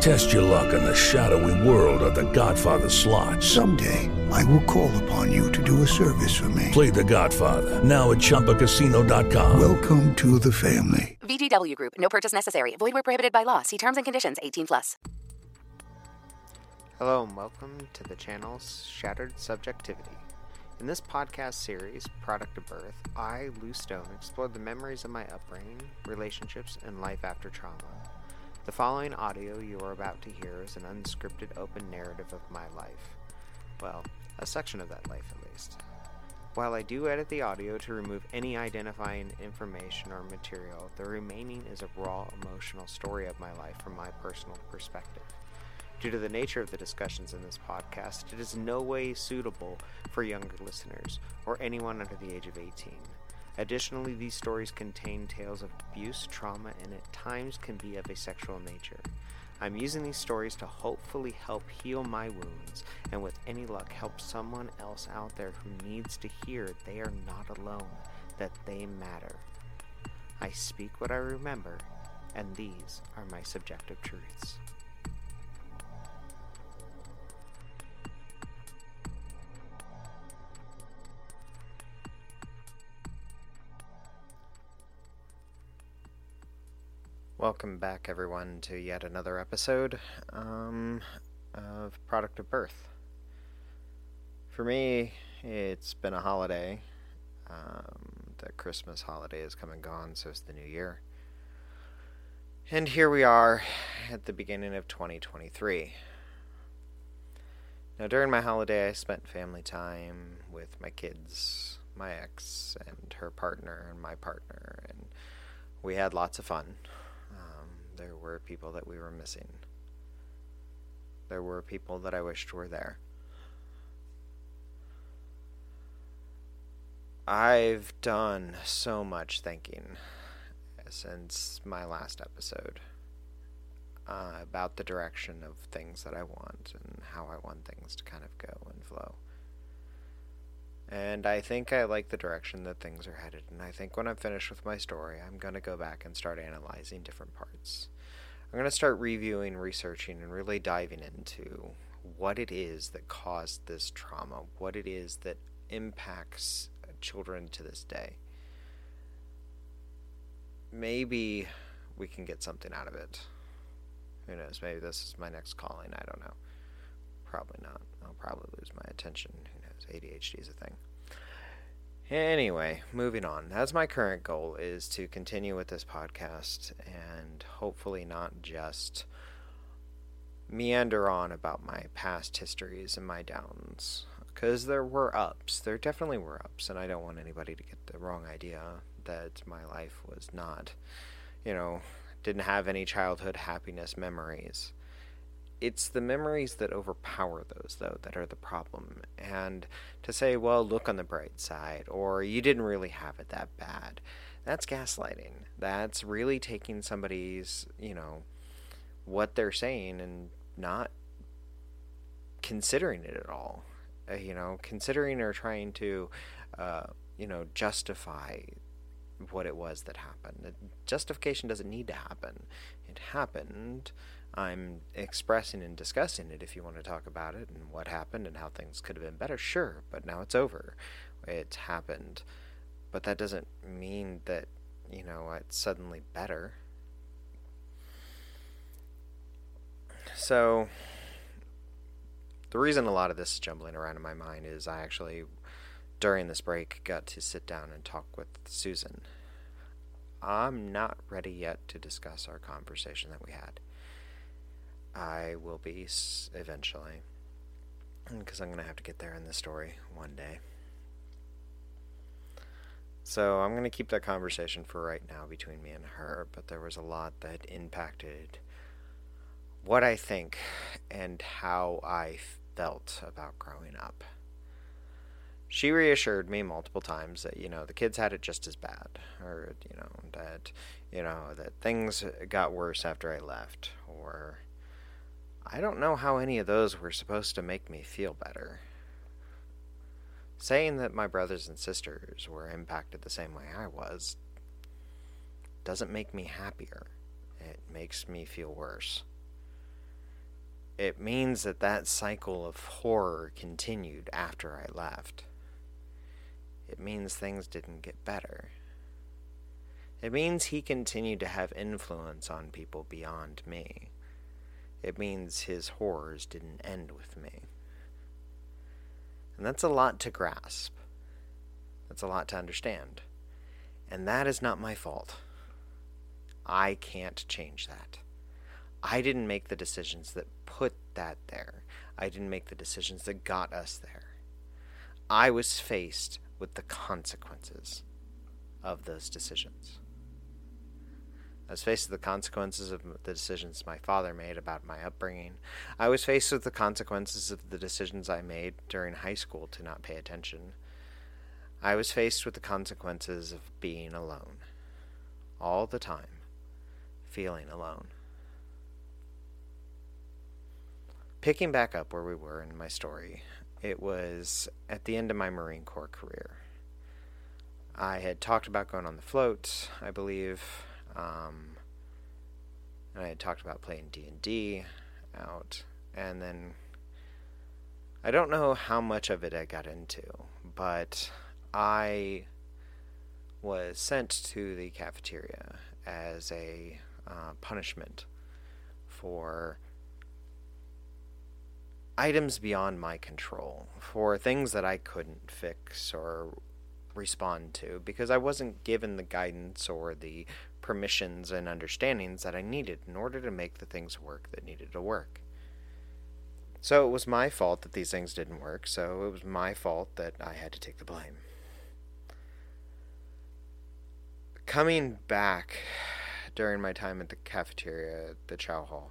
Test your luck in the shadowy world of The Godfather slot. Someday, I will call upon you to do a service for me. Play The Godfather now at ChumbaCasino.com. Welcome to the family. VGW Group. No purchase necessary. Void where prohibited by law. See terms and conditions. 18 plus. Hello and welcome to the channel's Shattered Subjectivity. In this podcast series, Product of Birth, I, Lou Stone, explore the memories of my upbringing, relationships, and life after trauma. The following audio you are about to hear is an unscripted open narrative of my life. Well, a section of that life at least. While I do edit the audio to remove any identifying information or material, the remaining is a raw emotional story of my life from my personal perspective. Due to the nature of the discussions in this podcast, it is no way suitable for younger listeners or anyone under the age of 18. Additionally, these stories contain tales of abuse, trauma, and at times can be of a sexual nature. I'm using these stories to hopefully help heal my wounds, and with any luck, help someone else out there who needs to hear they are not alone, that they matter. I speak what I remember, and these are my subjective truths. Welcome back, everyone, to yet another episode um, of Product of Birth. For me, it's been a holiday. Um, the Christmas holiday is come and gone, so is the New Year. And here we are at the beginning of 2023. Now, during my holiday, I spent family time with my kids, my ex, and her partner, and my partner, and we had lots of fun there were people that we were missing. There were people that I wished were there. I've done so much thinking since my last episode uh, about the direction of things that I want and how I want things to kind of go and flow. And I think I like the direction that things are headed. And I think when I'm finished with my story, I'm going to go back and start analyzing different parts. I'm going to start reviewing, researching, and really diving into what it is that caused this trauma, what it is that impacts children to this day. Maybe we can get something out of it. Who knows? Maybe this is my next calling. I don't know. Probably not. I'll probably lose my attention. Knows? ADHD is a thing. Anyway, moving on. That's my current goal is to continue with this podcast and hopefully not just meander on about my past histories and my downs because there were ups. There definitely were ups and I don't want anybody to get the wrong idea that my life was not, you know, didn't have any childhood happiness memories it's the memories that overpower those though that are the problem. And to say well look on the bright side or you didn't really have it that bad that's gaslighting. That's really taking somebody's you know what they're saying and not considering it at all. Uh, you know considering or trying to uh, you know justify what it was that happened. Justification doesn't need to happen. It happened I'm expressing and discussing it if you want to talk about it and what happened and how things could have been better, sure, but now it's over. It's happened. But that doesn't mean that, you know, it's suddenly better. So, the reason a lot of this is jumbling around in my mind is I actually, during this break, got to sit down and talk with Susan. I'm not ready yet to discuss our conversation that we had. I will be eventually. Because I'm going to have to get there in the story one day. So I'm going to keep that conversation for right now between me and her, but there was a lot that impacted what I think and how I felt about growing up. She reassured me multiple times that, you know, the kids had it just as bad, or, you know, that, you know, that things got worse after I left, or I don't know how any of those were supposed to make me feel better. Saying that my brothers and sisters were impacted the same way I was doesn't make me happier. It makes me feel worse. It means that that cycle of horror continued after I left. It means things didn't get better. It means he continued to have influence on people beyond me. It means his horrors didn't end with me. And that's a lot to grasp. That's a lot to understand. And that is not my fault. I can't change that. I didn't make the decisions that put that there. I didn't make the decisions that got us there. I was faced with the consequences of those decisions. I was faced with the consequences of the decisions my father made about my upbringing. I was faced with the consequences of the decisions I made during high school to not pay attention. I was faced with the consequences of being alone. All the time. Feeling alone. Picking back up where we were in my story, it was at the end of my Marine Corps career. I had talked about going on the float, I believe. Um, and I had talked about playing D and D out, and then I don't know how much of it I got into, but I was sent to the cafeteria as a uh, punishment for items beyond my control, for things that I couldn't fix or respond to because I wasn't given the guidance or the permissions and understandings that I needed in order to make the things work that needed to work. So it was my fault that these things didn't work, so it was my fault that I had to take the blame. Coming back during my time at the cafeteria at the chow hall,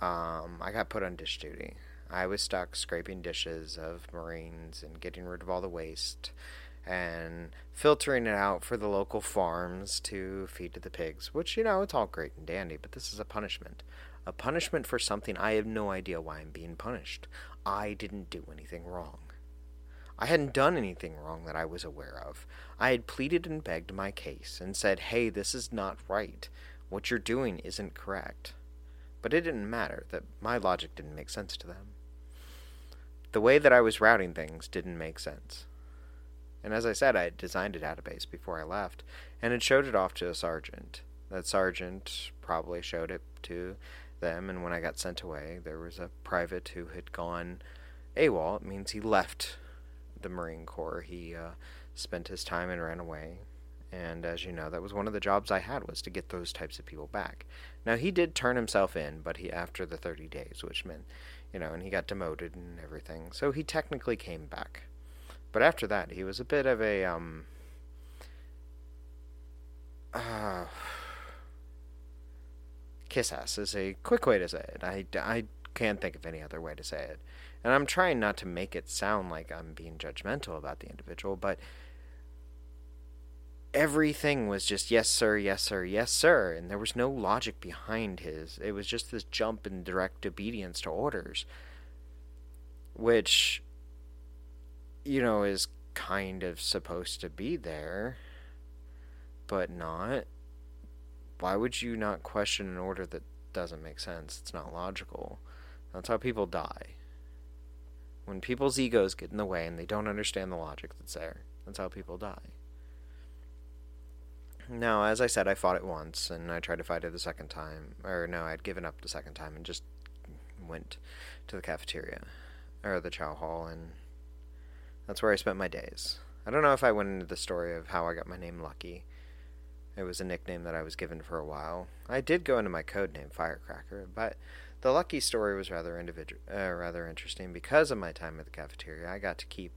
um, I got put on dish duty. I was stuck scraping dishes of Marines and getting rid of all the waste and filtering it out for the local farms to feed to the pigs, which, you know, it's all great and dandy, but this is a punishment. A punishment for something I have no idea why I'm being punished. I didn't do anything wrong. I hadn't done anything wrong that I was aware of. I had pleaded and begged my case and said, hey, this is not right. What you're doing isn't correct. But it didn't matter that my logic didn't make sense to them. The way that I was routing things didn't make sense. And as I said, I had designed a database before I left, and had showed it off to a sergeant. That sergeant probably showed it to them, and when I got sent away, there was a private who had gone AWOL. It means he left the Marine Corps. He uh, spent his time and ran away. And as you know, that was one of the jobs I had was to get those types of people back. Now he did turn himself in, but he after the 30 days, which meant, you know, and he got demoted and everything. So he technically came back. But after that, he was a bit of a um uh, kiss ass is a quick way to say it. I, I can't think of any other way to say it. And I'm trying not to make it sound like I'm being judgmental about the individual, but everything was just yes sir, yes sir, yes sir, and there was no logic behind his. It was just this jump in direct obedience to orders, which you know, is kind of supposed to be there, but not. Why would you not question an order that doesn't make sense? It's not logical. That's how people die. When people's egos get in the way and they don't understand the logic that's there, that's how people die. Now, as I said, I fought it once, and I tried to fight it the second time. Or, no, I'd given up the second time and just went to the cafeteria, or the chow hall, and that's where I spent my days. I don't know if I went into the story of how I got my name Lucky. It was a nickname that I was given for a while. I did go into my code name Firecracker, but the Lucky story was rather individual, uh, rather interesting because of my time at the cafeteria. I got to keep,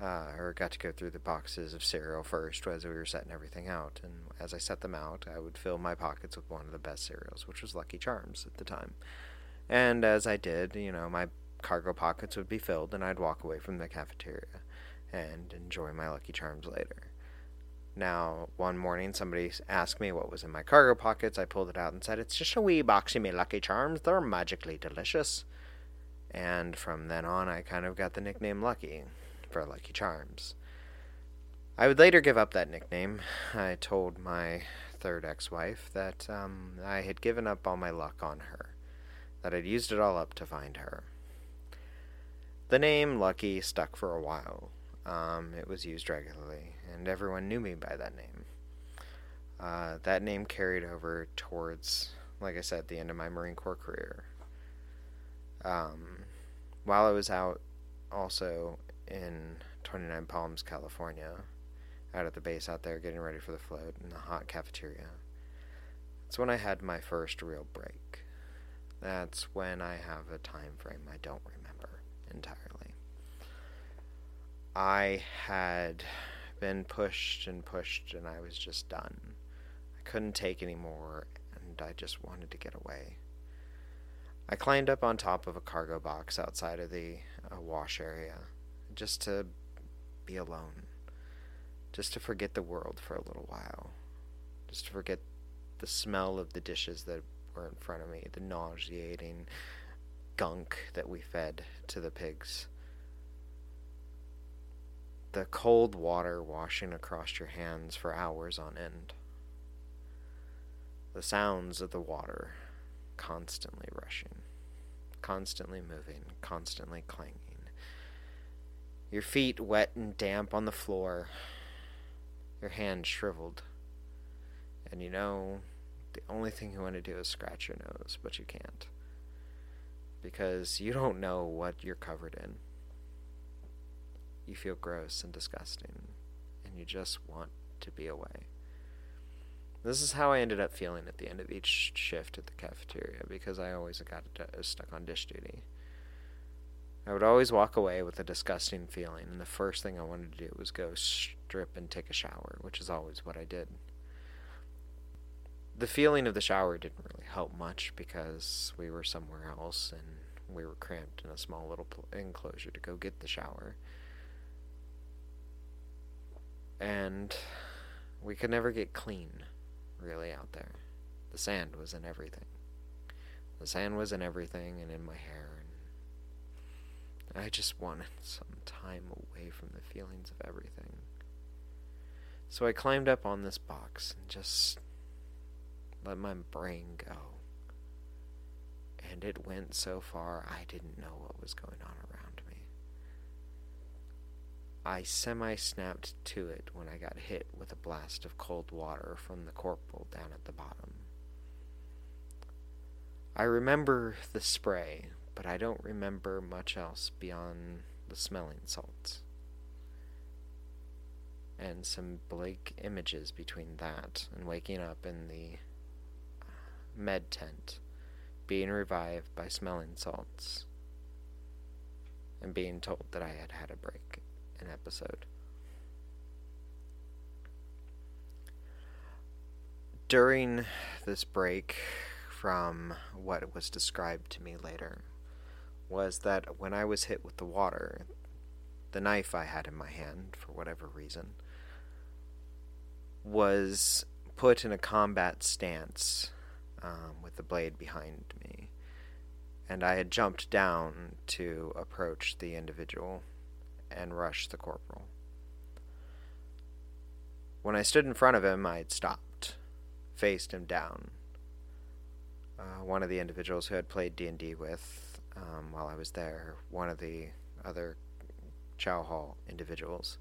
uh, or got to go through the boxes of cereal first as we were setting everything out. And as I set them out, I would fill my pockets with one of the best cereals, which was Lucky Charms at the time. And as I did, you know, my cargo pockets would be filled and I'd walk away from the cafeteria. and enjoy my Lucky Charms later. Now, one morning, somebody asked me what was in my cargo pockets. I pulled it out and said, It's just a wee box of me Lucky Charms. They're magically delicious. And from then on, I kind of got the nickname Lucky for Lucky Charms. I would later give up that nickname. I told my third ex wife that um, I had given up all my luck on her, that I'd used it all up to find her. The name Lucky stuck for a while. Um, it was used regularly, and everyone knew me by that name. Uh, that name carried over towards, like I said, the end of my Marine Corps career. Um, while I was out also in 29 Palms, California, out at the base out there getting ready for the float in the hot cafeteria, that's when I had my first real break. That's when I have a time frame I don't remember entirely. I had been pushed and pushed, and I was just done. I couldn't take any more, and I just wanted to get away. I climbed up on top of a cargo box outside of the uh, wash area just to be alone, just to forget the world for a little while, just to forget the smell of the dishes that were in front of me, the nauseating gunk that we fed to the pigs the cold water washing across your hands for hours on end. The sounds of the water constantly rushing, constantly moving, constantly clanging. Your feet wet and damp on the floor, your hands shriveled. And you know, the only thing you want to do is scratch your nose, but you can't. Because you don't know what you're covered in you feel gross and disgusting, and you just want to be away. This is how I ended up feeling at the end of each shift at the cafeteria because I always got stuck on dish duty. I would always walk away with a disgusting feeling, and the first thing I wanted to do was go strip and take a shower, which is always what I did. The feeling of the shower didn't really help much because we were somewhere else and we were cramped in a small little enclosure to go get the shower and we could never get clean, really, out there. The sand was in everything. The sand was in everything and in my hair, and I just wanted some time away from the feelings of everything. So I climbed up on this box and just let my brain go. And it went so far I didn't know what was going on around me. I semi snapped to it when I got hit with a blast of cold water from the corporal down at the bottom. I remember the spray, but I don't remember much else beyond the smelling salts. And some bleak images between that and waking up in the med tent, being revived by smelling salts, and being told that I had had a break an episode. During this break from what was described to me later, was that when I was hit with the water, the knife I had in my hand, for whatever reason, was put in a combat stance um, with the blade behind me. And I had jumped down to approach the individual and rush the corporal. When I stood in front of him, I had stopped, faced him down. Uh, one of the individuals who had played D&D with um, while I was there, one of the other chow hall individuals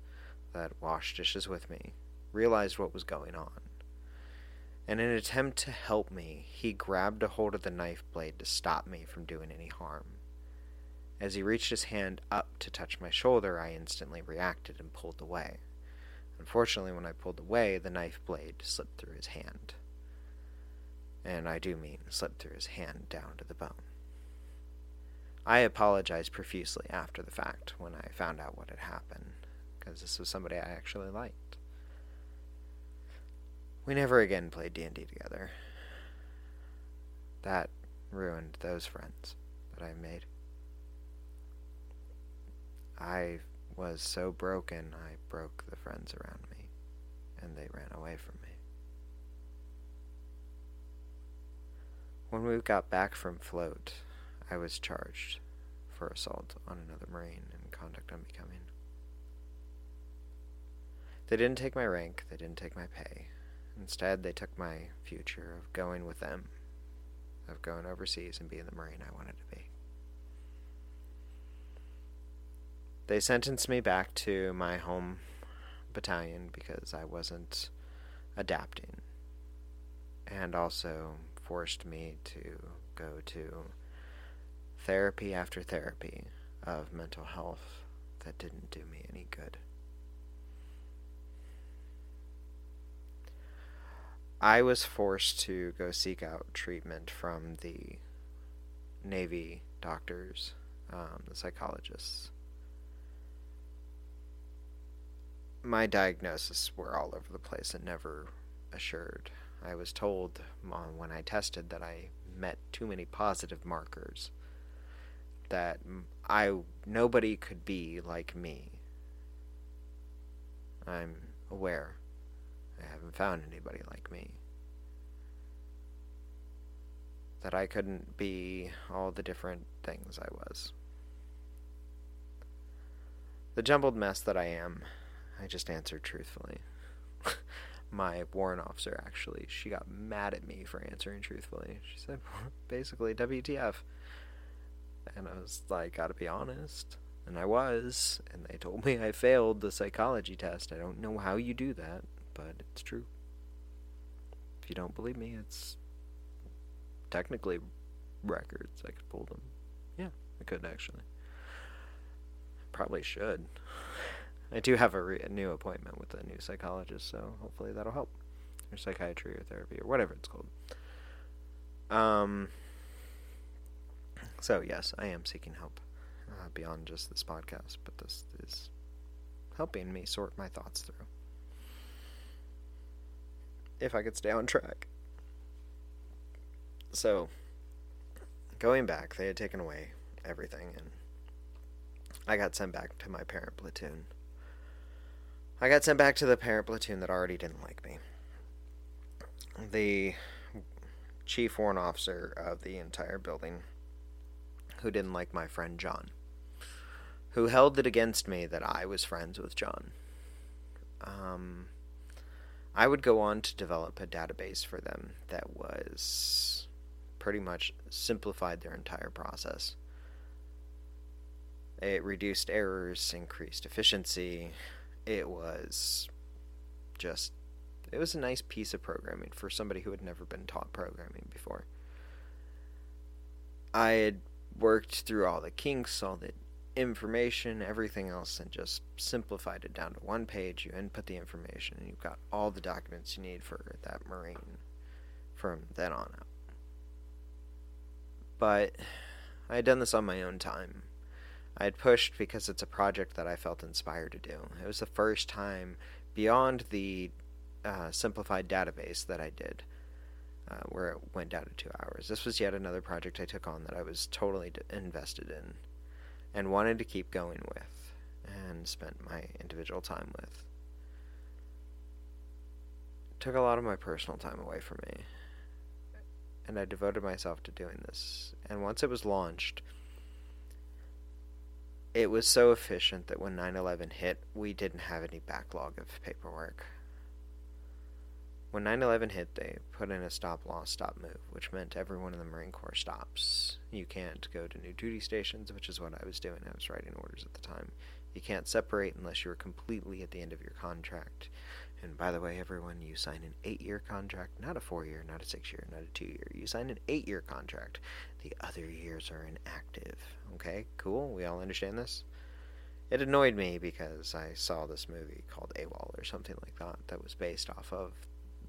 that washed dishes with me, realized what was going on. In an attempt to help me, he grabbed a hold of the knife blade to stop me from doing any harm. As he reached his hand up to touch my shoulder, I instantly reacted and pulled away. Unfortunately, when I pulled away, the knife blade slipped through his hand. And I do mean slipped through his hand down to the bone. I apologized profusely after the fact when I found out what had happened, because this was somebody I actually liked. We never again played D&D together. That ruined those friends that I made. I was so broken I broke the friends around me, and they ran away from me. When we got back from float, I was charged for assault on another Marine and conduct unbecoming. They didn't take my rank, they didn't take my pay. Instead, they took my future of going with them, of going overseas and being the Marine I wanted to be. They sentenced me back to my home battalion because I wasn't adapting, and also forced me to go to therapy after therapy of mental health that didn't do me any good. I was forced to go seek out treatment from the Navy doctors, um, the psychologists. My diagnoses were all over the place and never assured. I was told when I tested that I met too many positive markers that I nobody could be like me. I'm aware. I haven't found anybody like me. That I couldn't be all the different things I was. The jumbled mess that I am, I just answered truthfully. My warrant officer actually, she got mad at me for answering truthfully. She said, basically, WTF. And I was like, gotta be honest. And I was. And they told me I failed the psychology test. I don't know how you do that, but it's true. If you don't believe me, it's technically records. I could pull them. Yeah, I could actually. Probably should. I do have a, re- a new appointment with a new psychologist, so hopefully that'll help. Or psychiatry or therapy or whatever it's called. Um, so, yes, I am seeking help uh, beyond just this podcast, but this is helping me sort my thoughts through. If I could stay on track. So, going back, they had taken away everything, and I got sent back to my parent platoon. I got sent back to the parent platoon that already didn't like me. The chief warrant officer of the entire building who didn't like my friend John, who held it against me that I was friends with John. Um, I would go on to develop a database for them that was pretty much simplified their entire process. It reduced errors, increased efficiency. It was just, it was a nice piece of programming for somebody who had never been taught programming before. I had worked through all the kinks, all the information, everything else, and just simplified it down to one page. You input the information, and you've got all the documents you need for that Marine from then on out. But I had done this on my own time. I had pushed because it's a project that I felt inspired to do. It was the first time beyond the uh, simplified database that I did uh, where it went down to two hours. This was yet another project I took on that I was totally d- invested in and wanted to keep going with and spent my individual time with. It took a lot of my personal time away from me. And I devoted myself to doing this. And once it was launched, it was so efficient that when 9 11 hit, we didn't have any backlog of paperwork. When 9 11 hit, they put in a stop loss, stop move, which meant everyone in the Marine Corps stops. You can't go to new duty stations, which is what I was doing. I was writing orders at the time. You can't separate unless you're completely at the end of your contract. And by the way, everyone, you sign an eight year contract, not a four year, not a six year, not a two year. You sign an eight year contract. The other years are inactive. Okay, cool? We all understand this? It annoyed me because I saw this movie called AWOL or something like that that was based off of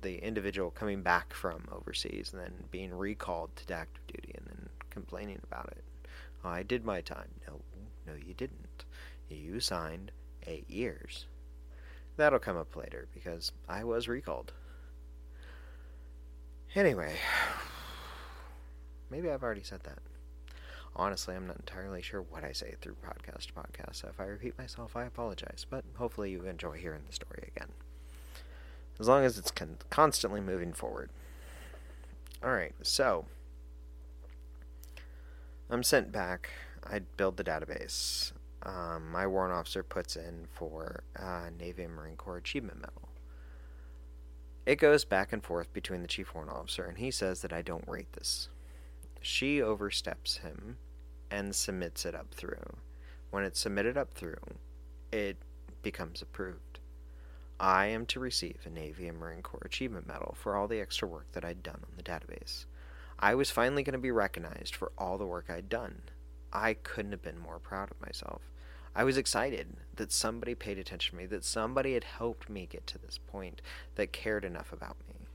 the individual coming back from overseas and then being recalled to active duty and then complaining about it. Oh, I did my time. No, no, you didn't. You signed eight years. That'll come up later because I was recalled. Anyway, maybe I've already said that. Honestly, I'm not entirely sure what I say through podcast to podcast, so if I repeat myself, I apologize, but hopefully you enjoy hearing the story again. As long as it's con- constantly moving forward. Alright, so. I'm sent back. I build the database. Um, my warrant officer puts in for uh, Navy and Marine Corps Achievement Medal. It goes back and forth between the chief warrant officer, and he says that I don't rate this. She oversteps him and submits it up through. When it's submitted up through, it becomes approved. I am to receive a Navy and Marine Corps Achievement Medal for all the extra work that I'd done on the database. I was finally going to be recognized for all the work I'd done. I couldn't have been more proud of myself. I was excited that somebody paid attention to me, that somebody had helped me get to this point, that cared enough about me.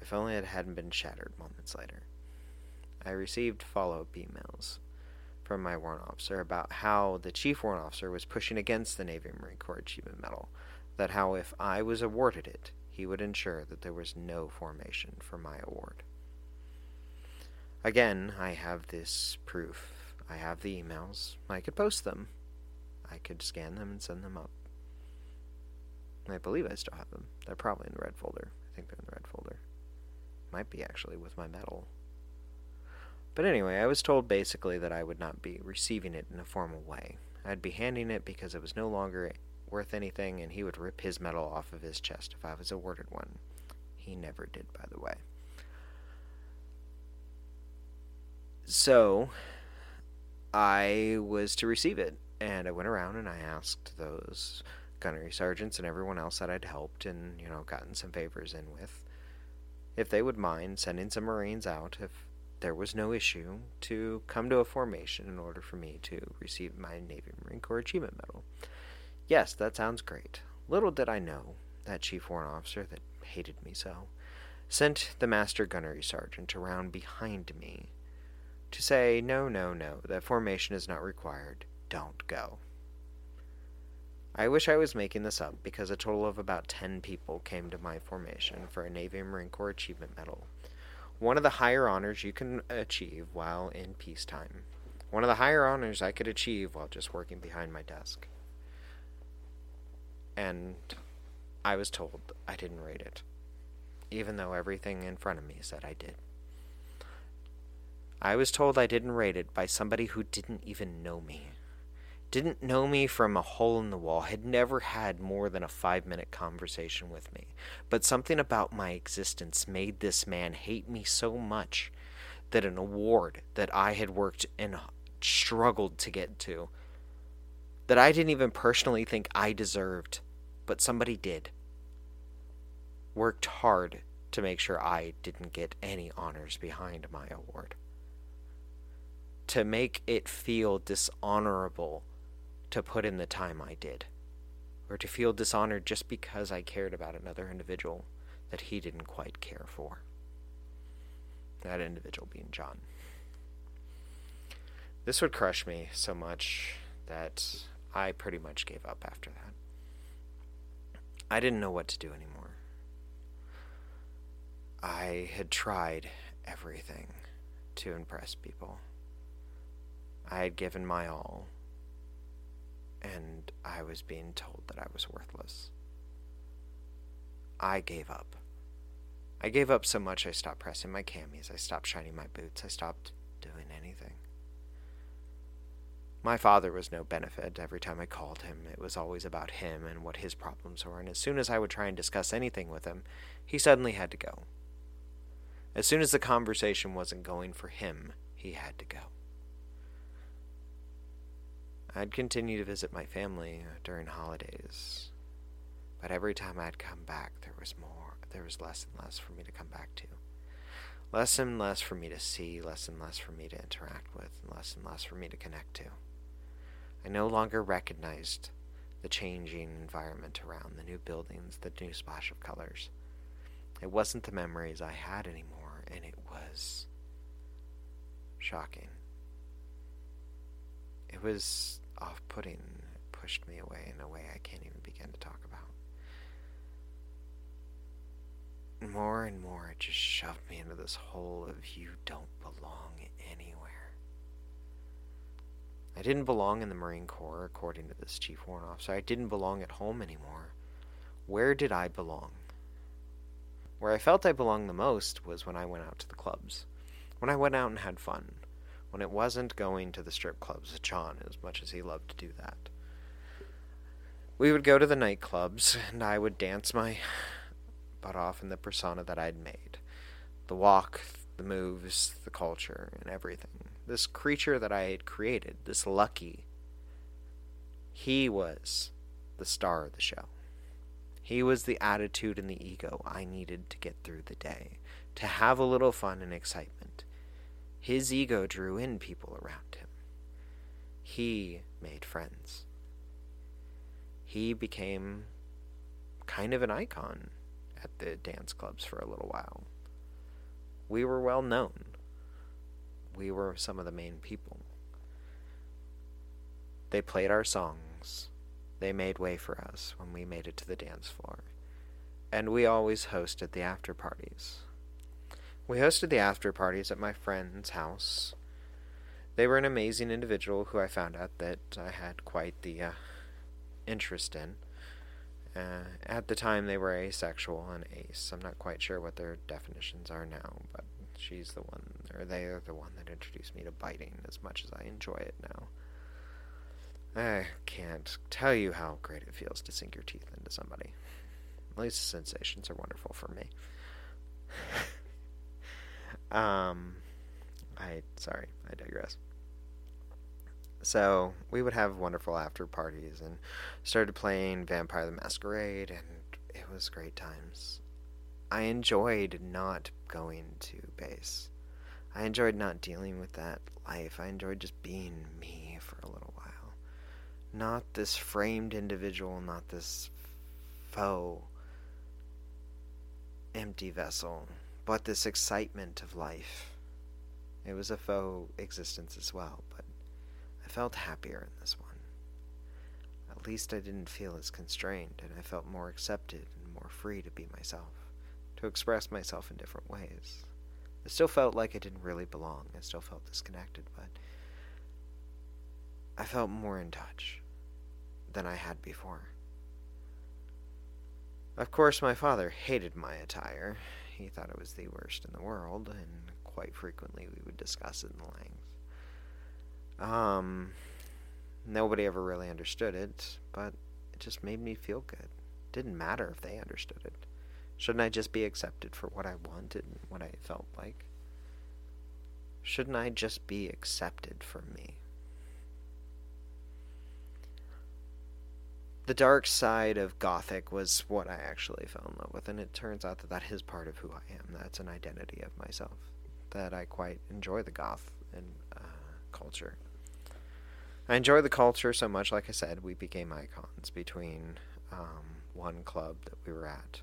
If only it hadn't been shattered moments later. I received follow up emails from my warrant officer about how the chief warrant officer was pushing against the Navy Marine Corps Achievement Medal, that how if I was awarded it, he would ensure that there was no formation for my award. Again, I have this proof I have the emails. I could post them. I could scan them and send them up. I believe I still have them. They're probably in the red folder. I think they're in the red folder. Might be actually with my medal. But anyway, I was told basically that I would not be receiving it in a formal way. I'd be handing it because it was no longer worth anything, and he would rip his medal off of his chest if I was awarded one. He never did, by the way. So, I was to receive it. And I went around and I asked those gunnery sergeants and everyone else that I'd helped and, you know, gotten some favors in with if they would mind sending some Marines out if there was no issue to come to a formation in order for me to receive my Navy Marine Corps Achievement Medal. Yes, that sounds great. Little did I know that Chief Warrant Officer that hated me so sent the Master Gunnery Sergeant around behind me to say, no, no, no, that formation is not required. Don't go. I wish I was making this up because a total of about 10 people came to my formation for a Navy Marine Corps Achievement Medal. One of the higher honors you can achieve while in peacetime. One of the higher honors I could achieve while just working behind my desk. And I was told I didn't rate it, even though everything in front of me said I did. I was told I didn't rate it by somebody who didn't even know me. Didn't know me from a hole in the wall, had never had more than a five minute conversation with me. But something about my existence made this man hate me so much that an award that I had worked and struggled to get to, that I didn't even personally think I deserved, but somebody did, worked hard to make sure I didn't get any honors behind my award to make it feel dishonorable to put in the time I did, or to feel dishonored just because I cared about another individual that he didn't quite care for. That individual being John. This would crush me so much that I pretty much gave up after that. I didn't know what to do anymore. I had tried everything to impress people. I had given my all, and I was being told that I was worthless. I gave up. I gave up so much I stopped pressing my camis, I stopped shining my boots, I stopped doing anything. My father was no benefit. Every time I called him, it was always about him and what his problems were, and as soon as I would try and discuss anything with him, he suddenly had to go. As soon as the conversation wasn't going for him, he had to go. I'd continue to visit my family uh, during holidays, but every time I'd come back, there was more, there was less and less for me to come back to. Less and less for me to see, less and less for me to interact with, and less and less for me to connect to. I no longer recognized the changing environment around, the new buildings, the new splash of colors. It wasn't the memories I had anymore, and it was shocking. It was off putting pushed me away in a way I can't even begin to talk about. more and more it just shoved me into this hole of you don't belong anywhere. I didn't belong in the Marine Corps, according to this chief warrant officer. I didn't belong at home anymore. Where did I belong? Where I felt I belonged the most was when I went out to the clubs. When I went out and had fun. When it wasn't going to the strip clubs with John as much as he loved to do that. We would go to the nightclubs, and I would dance my butt off in the persona that I'd made. The walk, the moves, the culture, and everything. This creature that I had created, this Lucky, he was the star of the show. He was the attitude and the ego I needed to get through the day, to have a little fun and excitement. His ego drew in people around him. He made friends. He became kind of an icon at the dance clubs for a little while. We were well known. We were some of the main people. They played our songs. They made way for us when we made it to the dance floor. And we always hosted the after parties. We hosted the after parties at my friend's house. They were an amazing individual who I found out that I had quite the uh, interest in. Uh, at the time, they were asexual and ace. I'm not quite sure what their definitions are now, but she's the one, or they are the one that introduced me to biting as much as I enjoy it now. I can't tell you how great it feels to sink your teeth into somebody. At least the sensations are wonderful for me. um, I sorry, I digress. So we would have wonderful after parties and started playing Vampire the Masquerade, and it was great times. I enjoyed not going to base. I enjoyed not dealing with that life. I enjoyed just being me for a little while. Not this framed individual, not this faux empty vessel, but this excitement of life. It was a faux existence as well, but I felt happier in this one. At least I didn't feel as constrained, and I felt more accepted and more free to be myself, to express myself in different ways. I still felt like I didn't really belong. I still felt disconnected, but I felt more in touch than I had before. Of course, my father hated my attire. He thought it was the worst in the world, and quite frequently we would discuss it in the. Um, nobody ever really understood it, but it just made me feel good. Didn't matter if they understood it. Shouldn't I just be accepted for what I wanted and what I felt like? Shouldn't I just be accepted for me? The dark side of Gothic was what I actually fell in love with, and it turns out that that is part of who I am. That's an identity of myself. That I quite enjoy the Goth and uh, culture. I enjoy the culture so much, like I said, we became icons between um, one club that we were at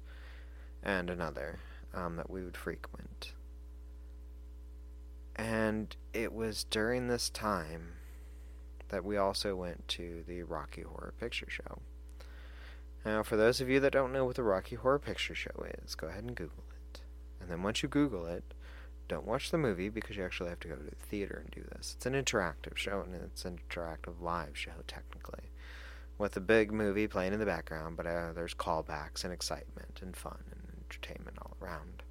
and another um, that we would frequent. And it was during this time that we also went to the Rocky Horror Picture Show. Now, for those of you that don't know what the Rocky Horror Picture Show is, go ahead and Google it. And then once you Google it, don't watch the movie because you actually have to go to the theater and do this. It's an interactive show and it's an interactive live show, technically, with a big movie playing in the background, but uh, there's callbacks and excitement and fun and entertainment all around.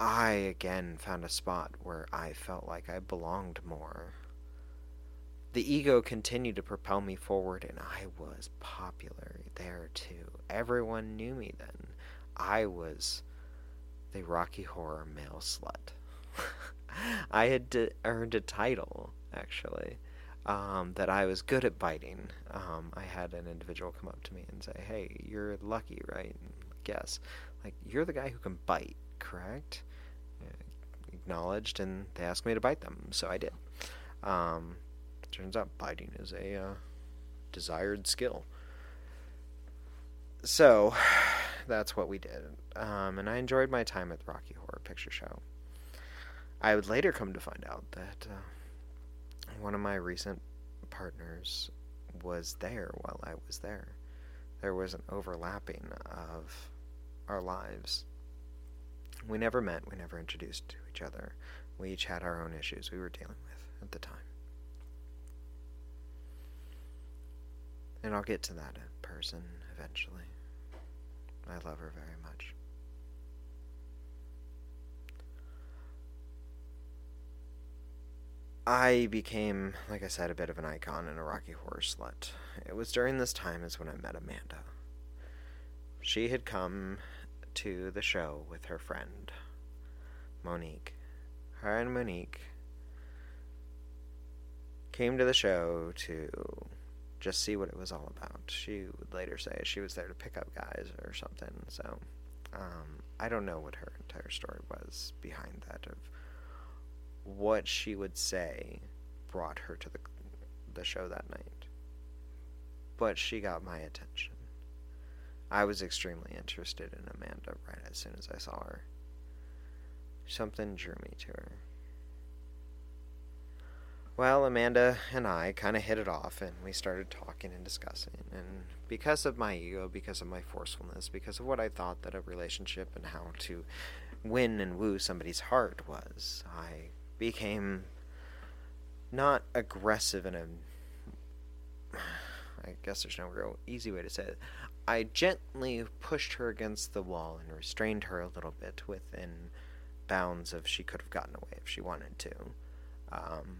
I again found a spot where I felt like I belonged more. The ego continued to propel me forward, and I was popular there too. Everyone knew me then. I was the Rocky Horror male slut. I had d- earned a title, actually, um, that I was good at biting. Um, I had an individual come up to me and say, Hey, you're lucky, right? Yes. Like, you're the guy who can bite, correct? acknowledged, and they asked me to bite them, so I did. Um, turns out biting is a uh, desired skill. So, that's what we did. Um, and I enjoyed my time at the Rocky Horror Picture Show. I would later come to find out that uh, one of my recent partners was there while I was there. There was an overlapping of our lives. We never met, we never introduced to each other. We each had our own issues we were dealing with at the time. And I'll get to that person eventually. I love her very much. I became, like I said, a bit of an icon and a Rocky Horror slut. It was during this time is when I met Amanda. She had come to the show with her friend, Monique. Her and Monique came to the show to just see what it was all about. She would later say she was there to pick up guys or something. So um, I don't know what her entire story was behind that of what she would say brought her to the the show that night. But she got my attention. I was extremely interested in Amanda right as soon as I saw her. Something drew me to her. Well, Amanda and I kind of hit it off and we started talking and discussing. And because of my ego, because of my forcefulness, because of what I thought that a relationship and how to win and woo somebody's heart was, I became not aggressive in a I guess there's no real easy way to say it. I gently pushed her against the wall and restrained her a little bit within bounds of she could have gotten away if she wanted to. Um,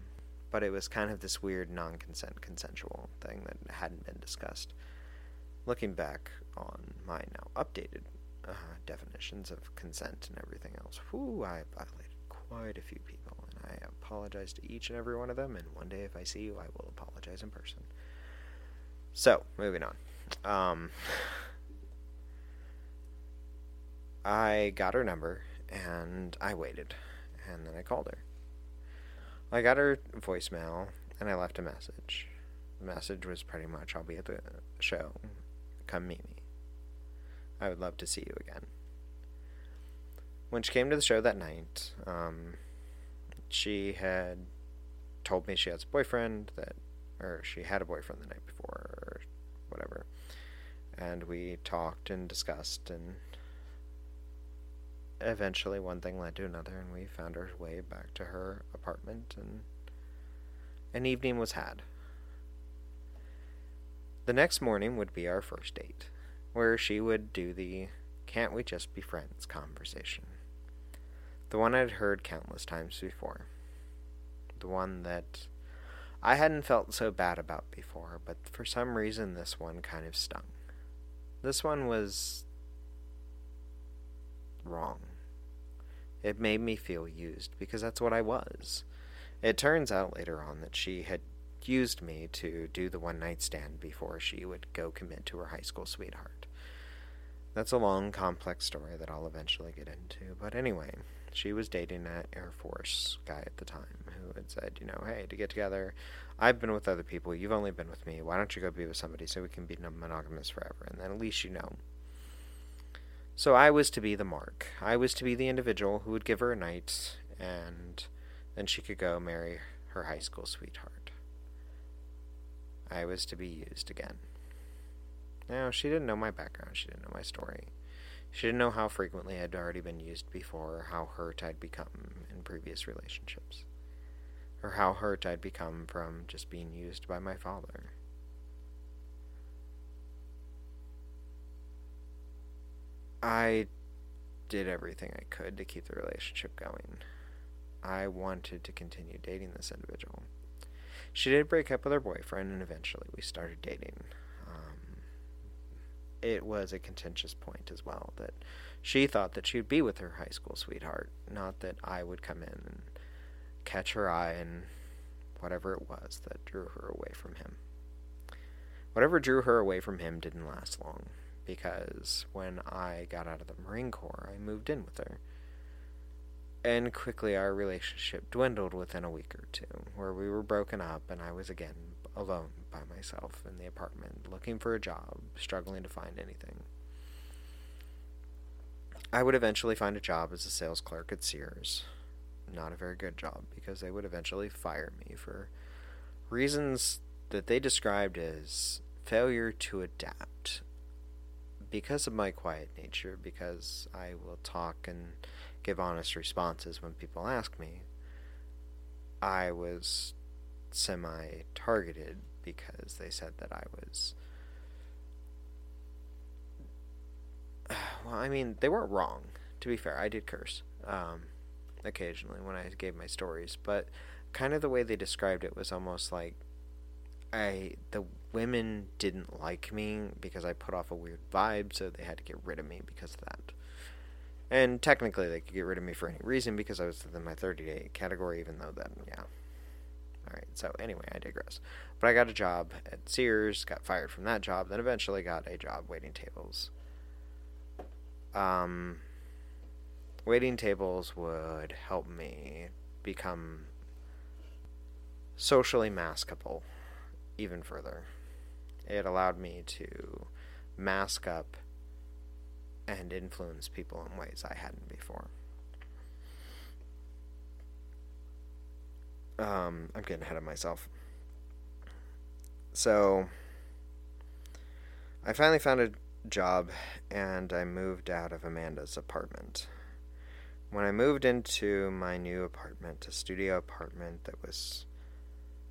but it was kind of this weird non consent consensual thing that hadn't been discussed. Looking back on my now updated uh, definitions of consent and everything else, whew, I violated quite a few people, and I apologize to each and every one of them, and one day if I see you, I will apologize in person. So, moving on. Um, I got her number, and I waited, and then I called her. I got her voicemail, and I left a message. The message was pretty much, I'll be at the show. Come meet me. I would love to see you again. When she came to the show that night, um, she had told me she has a boyfriend that, or she had a boyfriend the night before, or whatever. And we talked and discussed, and eventually one thing led to another, and we found our way back to her apartment, and an evening was had. The next morning would be our first date, where she would do the can't we just be friends conversation. The one I'd heard countless times before. The one that I hadn't felt so bad about before, but for some reason this one kind of stung. This one was wrong. It made me feel used because that's what I was. It turns out later on that she had used me to do the one night stand before she would go commit to her high school sweetheart. That's a long, complex story that I'll eventually get into. But anyway, she was dating an Air Force guy at the time who had said, you know, hey, to get together, I've been with other people, you've only been with me. Why don't you go be with somebody so we can be monogamous forever? And then at least you know. So I was to be the mark. I was to be the individual who would give her a night, and then she could go marry her high school sweetheart. I was to be used again. Now, she didn't know my background, she didn't know my story. She didn't know how frequently I'd already been used before, or how hurt I'd become in previous relationships, or how hurt I'd become from just being used by my father. I did everything I could to keep the relationship going. I wanted to continue dating this individual. She did break up with her boyfriend, and eventually we started dating. Um, it was a contentious point as well that she thought that she'd be with her high school sweetheart, not that I would come in and catch her eye and whatever it was that drew her away from him. Whatever drew her away from him didn't last long because when I got out of the Marine Corps, I moved in with her. And quickly our relationship dwindled within a week or two, where we were broken up and I was again alone by myself in the apartment, looking for a job, struggling to find anything. I would eventually find a job as a sales clerk at Sears. Not a very good job because they would eventually fire me for reasons that they described as failure to adapt because of my quiet nature, because I will talk and give honest responses when people ask me, I was semi targeted because they said that I was. Well, I mean, they weren't wrong. To be fair, I did curse um, occasionally when I gave my stories, but kind of the way they described it was almost like I the women didn't like me because I put off a weird vibe, so they had to get rid of me because of that. And technically, they could get rid of me for any reason because I was within my 30 day category, even though then, yeah. Alright, so anyway, I digress. But I got a job at Sears, got fired from that job, then eventually got a job waiting tables. Um, waiting tables would help me become socially maskable even further. It allowed me to mask up and influence people in ways I hadn't before. Um, I'm getting ahead of myself. So, I finally found a job and I moved out of Amanda's apartment. When I moved into my new apartment, a studio apartment that was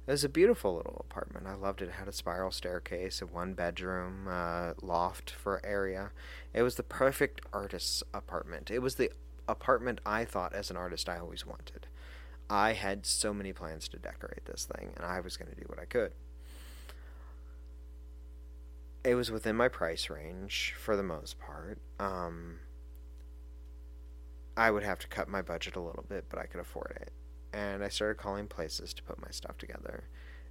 it was a beautiful little apartment. I loved it. It had a spiral staircase, a one bedroom uh, loft for area. It was the perfect artist's apartment. It was the apartment I thought as an artist I always wanted. I had so many plans to decorate this thing, and I was going to do what I could. It was within my price range for the most part. Um, I would have to cut my budget a little bit, but I could afford it and I started calling places to put my stuff together.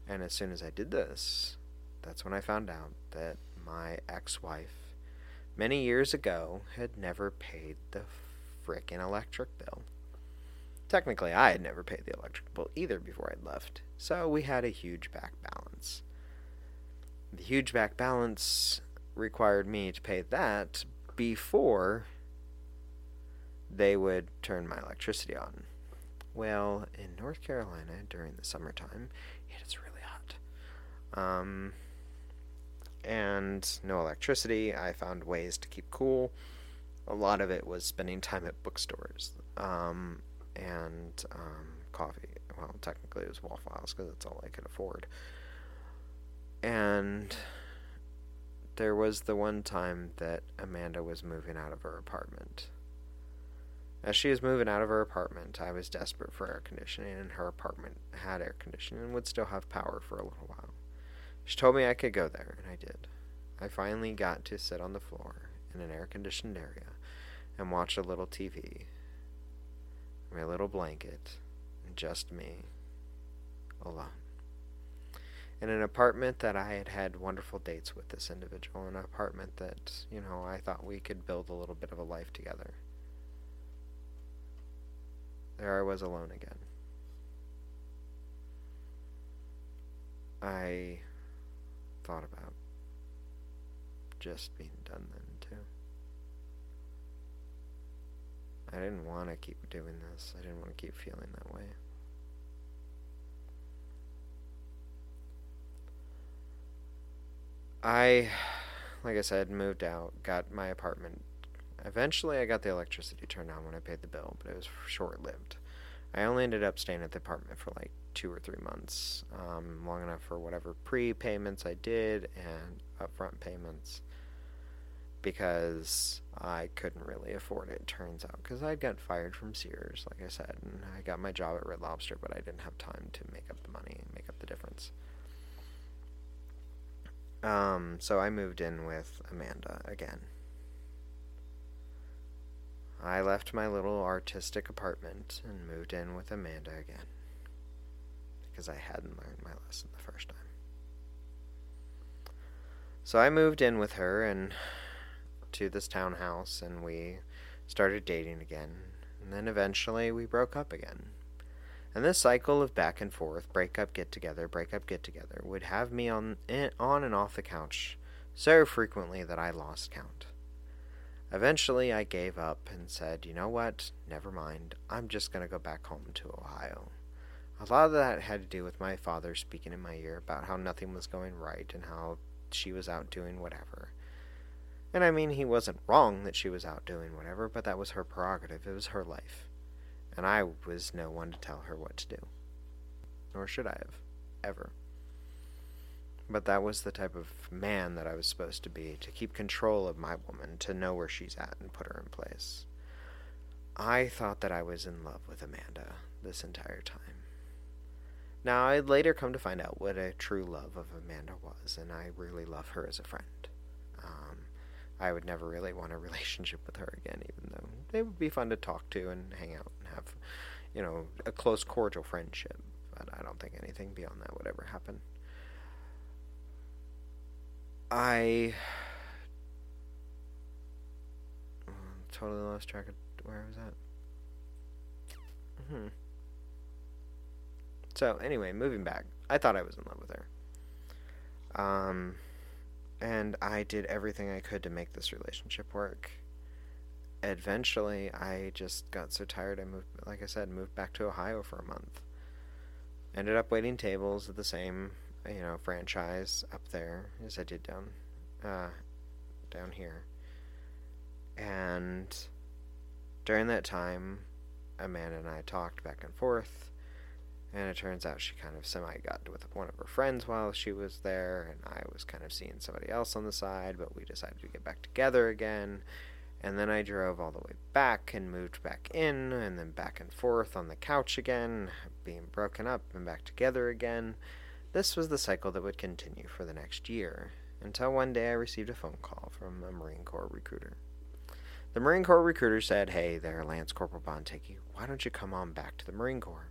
And as soon as I did this, that's when I found out that my ex wife, many years ago, had never paid the frickin' electric bill. Technically, I had never paid the electric bill either before I'd left, so we had a huge back balance. The huge back balance required me to pay that before they would turn my electricity on. Well, in North Carolina during the summertime, it is really hot. Um, and no electricity. I found ways to keep cool. A lot of it was spending time at bookstores um, and um, coffee. Well, technically it was Waffle House because that's all I could afford. And there was the one time that Amanda was moving out of her apartment as she was moving out of her apartment, I was desperate for air conditioning, and her apartment had air conditioning and would still have power for a little while. She told me I could go there, and I did. I finally got to sit on the floor in an air conditioned area and watch a little TV, my little blanket, and just me, alone. In an apartment that I had had wonderful dates with this individual, an apartment that, you know, I thought we could build a little bit of a life together. There I was alone again. I thought about just being done then, too. I didn't want to keep doing this. I didn't want to keep feeling that way. I, like I said, moved out, got my apartment Eventually, I got the electricity turned on when I paid the bill, but it was short lived. I only ended up staying at the apartment for like two or three months, um, long enough for whatever prepayments I did and upfront payments because I couldn't really afford it, turns out, because I'd got fired from Sears, like I said, and I got my job at Red Lobster, but I didn't have time to make up the money and make up the difference. Um, so I moved in with Amanda again. I left my little artistic apartment and moved in with Amanda again because I hadn't learned my lesson the first time. So I moved in with her and to this townhouse and we started dating again. And then eventually we broke up again. And this cycle of back and forth, break up, get together, break up, get together, would have me on eh, on and off the couch so frequently that I lost count. Eventually, I gave up and said, you know what? Never mind. I'm just going to go back home to Ohio. A lot of that had to do with my father speaking in my ear about how nothing was going right and how she was out doing whatever. And I mean, he wasn't wrong that she was out doing whatever, but that was her prerogative. It was her life. And I was no one to tell her what to do. Nor should I have. Ever. But that was the type of man that I was supposed to be to keep control of my woman, to know where she's at and put her in place. I thought that I was in love with Amanda this entire time. Now, I'd later come to find out what a true love of Amanda was, and I really love her as a friend. Um, I would never really want a relationship with her again, even though they would be fun to talk to and hang out and have, you know, a close, cordial friendship. But I don't think anything beyond that would ever happen. I totally lost track of where I was at. Hmm. So anyway, moving back, I thought I was in love with her. Um, and I did everything I could to make this relationship work. Eventually, I just got so tired. I moved, like I said, moved back to Ohio for a month. Ended up waiting tables at the same, you know, franchise up there as I did down, uh, down here. And during that time, Amanda and I talked back and forth and it turns out she kind of semi got with one of her friends while she was there, and I was kind of seeing somebody else on the side, but we decided to get back together again. And then I drove all the way back and moved back in, and then back and forth on the couch again, being broken up and back together again. This was the cycle that would continue for the next year, until one day I received a phone call from a Marine Corps recruiter. The Marine Corps recruiter said, Hey there, Lance Corporal Bonteggie, why don't you come on back to the Marine Corps?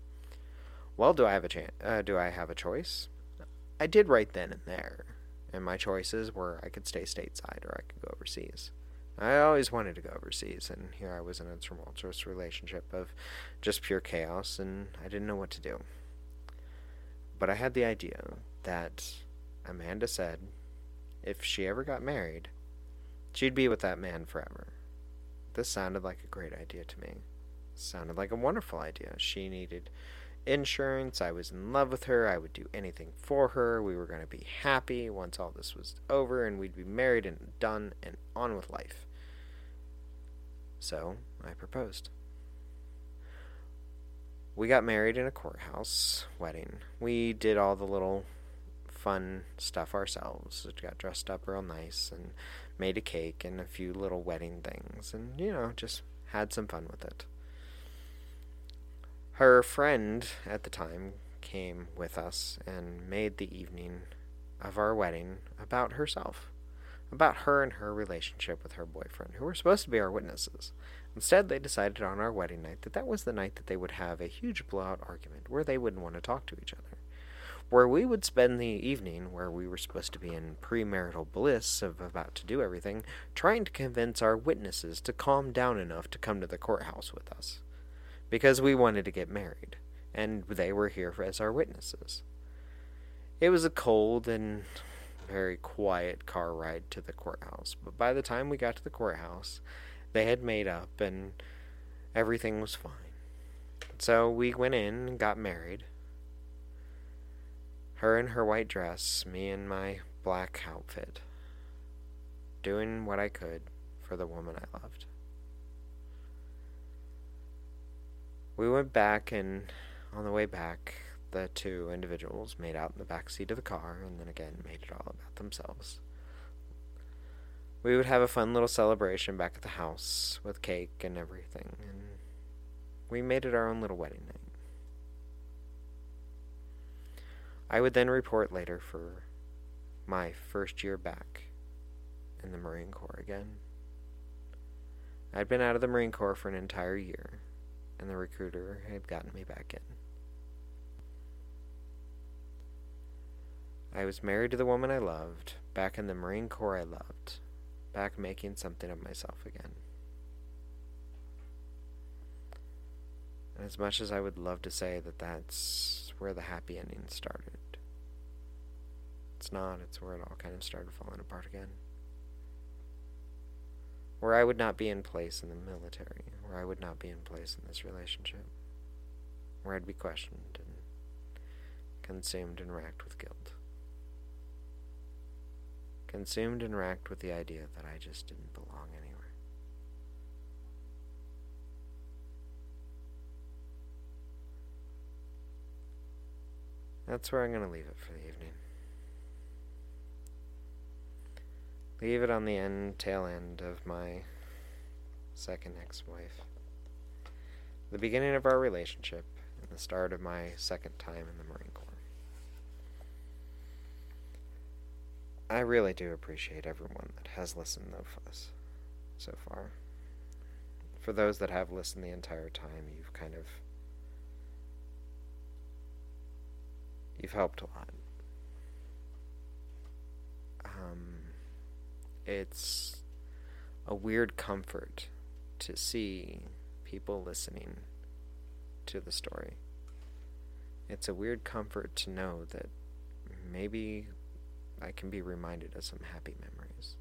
Well, do I have a chance? Uh, do I have a choice? I did right then and there, and my choices were I could stay stateside or I could go overseas. I always wanted to go overseas, and here I was in a tumultuous relationship of just pure chaos, and I didn't know what to do. But I had the idea that Amanda said if she ever got married, she'd be with that man forever. This sounded like a great idea to me. sounded like a wonderful idea. She needed insurance. I was in love with her. I would do anything for her. We were going to be happy once all this was over and we'd be married and done and on with life. So I proposed. We got married in a courthouse wedding. We did all the little fun stuff ourselves. We got dressed up real nice and made a cake and a few little wedding things and, you know, just had some fun with it. Her friend at the time came with us and made the evening of our wedding about herself, about her and her relationship with her boyfriend, who were supposed to be our witnesses. Instead, they decided on our wedding night that that was the night that they would have a huge blowout argument where they wouldn't want to talk to each other. Where we would spend the evening, where we were supposed to be in premarital bliss of about to do everything, trying to convince our witnesses to calm down enough to come to the courthouse with us because we wanted to get married, and they were here as our witnesses. It was a cold and very quiet car ride to the courthouse, but by the time we got to the courthouse, they had made up and everything was fine. So we went in and got married. Her in her white dress, me in my black outfit, doing what I could for the woman I loved. We went back, and on the way back, the two individuals made out in the back seat of the car, and then again made it all about themselves. We would have a fun little celebration back at the house with cake and everything, and we made it our own little wedding night. I would then report later for my first year back in the Marine Corps again. I'd been out of the Marine Corps for an entire year and the recruiter had gotten me back in. I was married to the woman I loved, back in the Marine Corps I loved, back making something of myself again. And as much as I would love to say that that's where the happy ending started, it's not, it's where it all kind of started falling apart again where I would not be in place in the military, where I would not be in place in this relationship, where I'd be questioned and consumed and racked with guilt. Consumed and racked with the idea that I just didn't belong anywhere. That's where I'm going to leave it for the evening. Leave it on the end, tail end of my second ex wife. The beginning of our relationship and the start of my second time in the Marine Corps. I really do appreciate everyone that has listened though us so far. For those that have listened the entire time, you've kind of you've helped a lot. Um, it's a weird comfort to see people listening to the story. It's a weird comfort to know that maybe I can be reminded of some happy memories.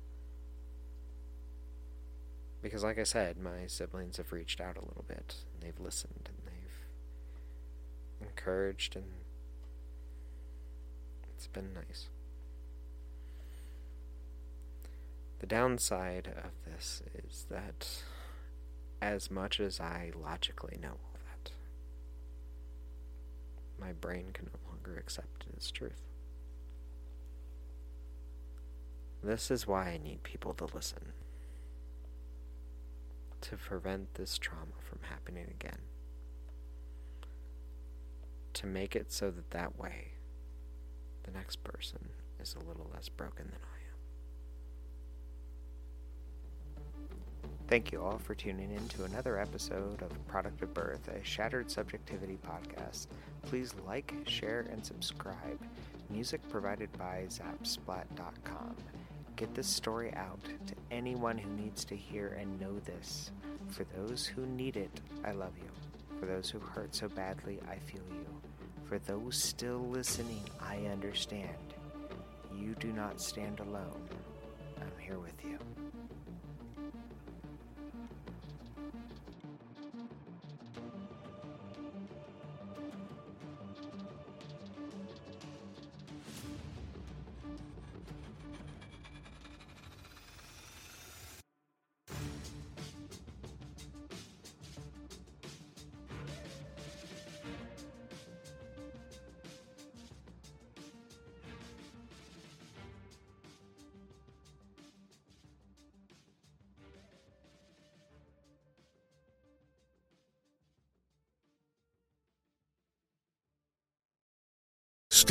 Because, like I said, my siblings have reached out a little bit, and they've listened, and they've encouraged, and it's been nice. The downside of this is that, as much as I logically know all that, my brain can no longer accept it as truth. This is why I need people to listen. To prevent this trauma from happening again. To make it so that that way, the next person is a little less broken than I am. Thank you all for tuning in to another episode of Product of Birth, a Shattered Subjectivity podcast. Please like, share, and subscribe. Music provided by Zapsplat.com. Get this story out to anyone who needs to hear and know this. For those who need it, I love you. For those who hurt so badly, I feel you. For those still listening, I understand. You do not stand alone. I'm here with you.